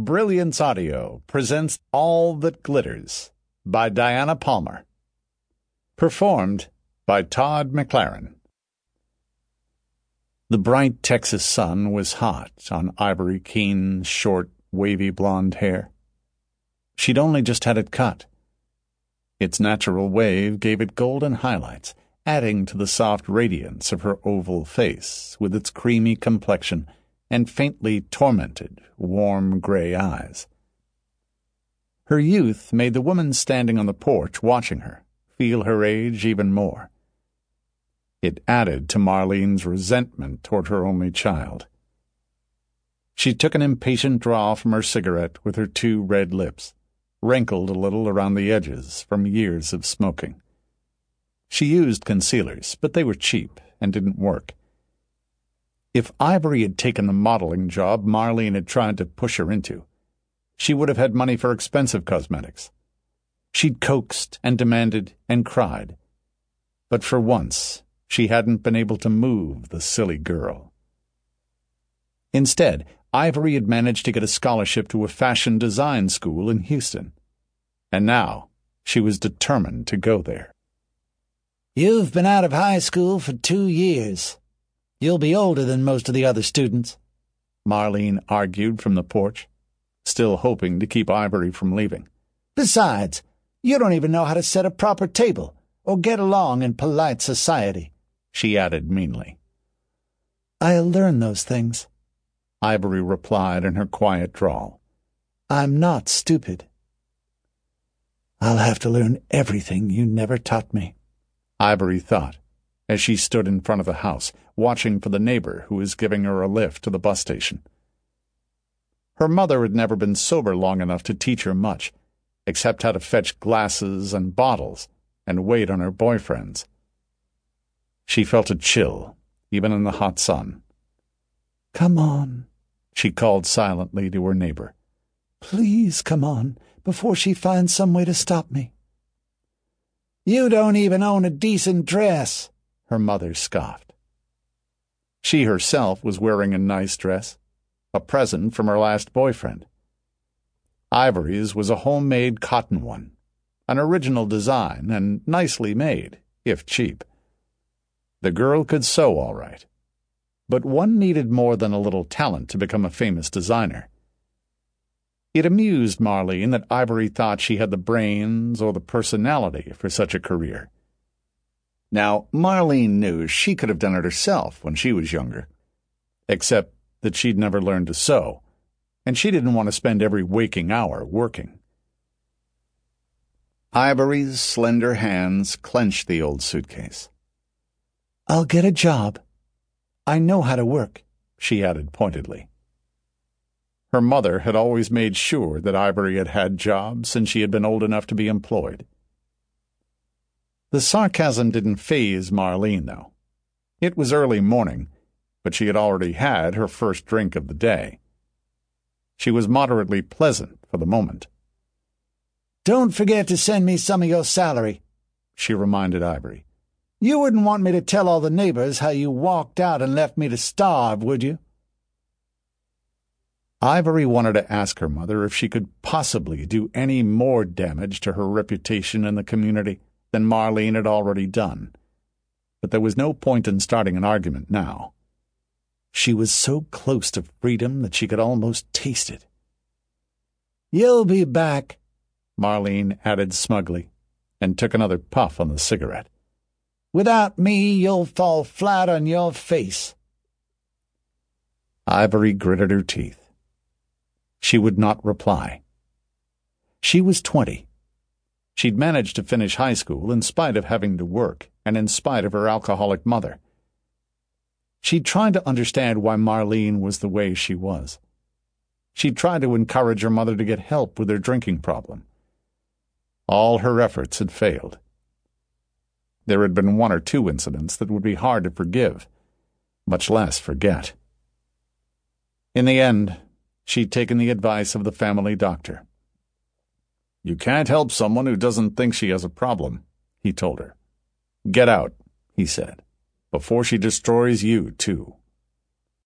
Brilliance Audio presents All That Glitters by Diana Palmer. Performed by Todd McLaren. The bright Texas sun was hot on Ivory Keene's short, wavy blonde hair. She'd only just had it cut. Its natural wave gave it golden highlights, adding to the soft radiance of her oval face with its creamy complexion and faintly tormented, warm gray eyes. Her youth made the woman standing on the porch watching her feel her age even more. It added to Marlene's resentment toward her only child. She took an impatient draw from her cigarette with her two red lips, wrinkled a little around the edges from years of smoking. She used concealers, but they were cheap and didn't work. If Ivory had taken the modeling job Marlene had tried to push her into, she would have had money for expensive cosmetics. She'd coaxed and demanded and cried. But for once, she hadn't been able to move the silly girl. Instead, Ivory had managed to get a scholarship to a fashion design school in Houston. And now she was determined to go there. You've been out of high school for two years, You'll be older than most of the other students, Marlene argued from the porch, still hoping to keep Ivory from leaving. Besides, you don't even know how to set a proper table or get along in polite society, she added meanly. I'll learn those things, Ivory replied in her quiet drawl. I'm not stupid. I'll have to learn everything you never taught me, Ivory thought as she stood in front of the house, watching for the neighbor who was giving her a lift to the bus station. Her mother had never been sober long enough to teach her much, except how to fetch glasses and bottles and wait on her boyfriends. She felt a chill, even in the hot sun. Come on, she called silently to her neighbor. Please come on, before she finds some way to stop me. You don't even own a decent dress, her mother scoffed. She herself was wearing a nice dress, a present from her last boyfriend. Ivory's was a homemade cotton one, an original design and nicely made, if cheap. The girl could sew all right, but one needed more than a little talent to become a famous designer. It amused Marlene that Ivory thought she had the brains or the personality for such a career. Now, Marlene knew she could have done it herself when she was younger, except that she'd never learned to sew, and she didn't want to spend every waking hour working. Ivory's slender hands clenched the old suitcase. I'll get a job. I know how to work, she added pointedly. Her mother had always made sure that Ivory had had jobs since she had been old enough to be employed. The sarcasm didn't faze Marlene, though. It was early morning, but she had already had her first drink of the day. She was moderately pleasant for the moment. Don't forget to send me some of your salary, she reminded Ivory. You wouldn't want me to tell all the neighbors how you walked out and left me to starve, would you? Ivory wanted to ask her mother if she could possibly do any more damage to her reputation in the community than Marlene had already done. But there was no point in starting an argument now. She was so close to freedom that she could almost taste it. You'll be back, Marlene added smugly, and took another puff on the cigarette. Without me, you'll fall flat on your face. Ivory gritted her teeth. She would not reply. She was twenty She'd managed to finish high school in spite of having to work and in spite of her alcoholic mother. She'd tried to understand why Marlene was the way she was. She'd tried to encourage her mother to get help with her drinking problem. All her efforts had failed. There had been one or two incidents that would be hard to forgive, much less forget. In the end, she'd taken the advice of the family doctor. You can't help someone who doesn't think she has a problem, he told her. Get out, he said, before she destroys you, too.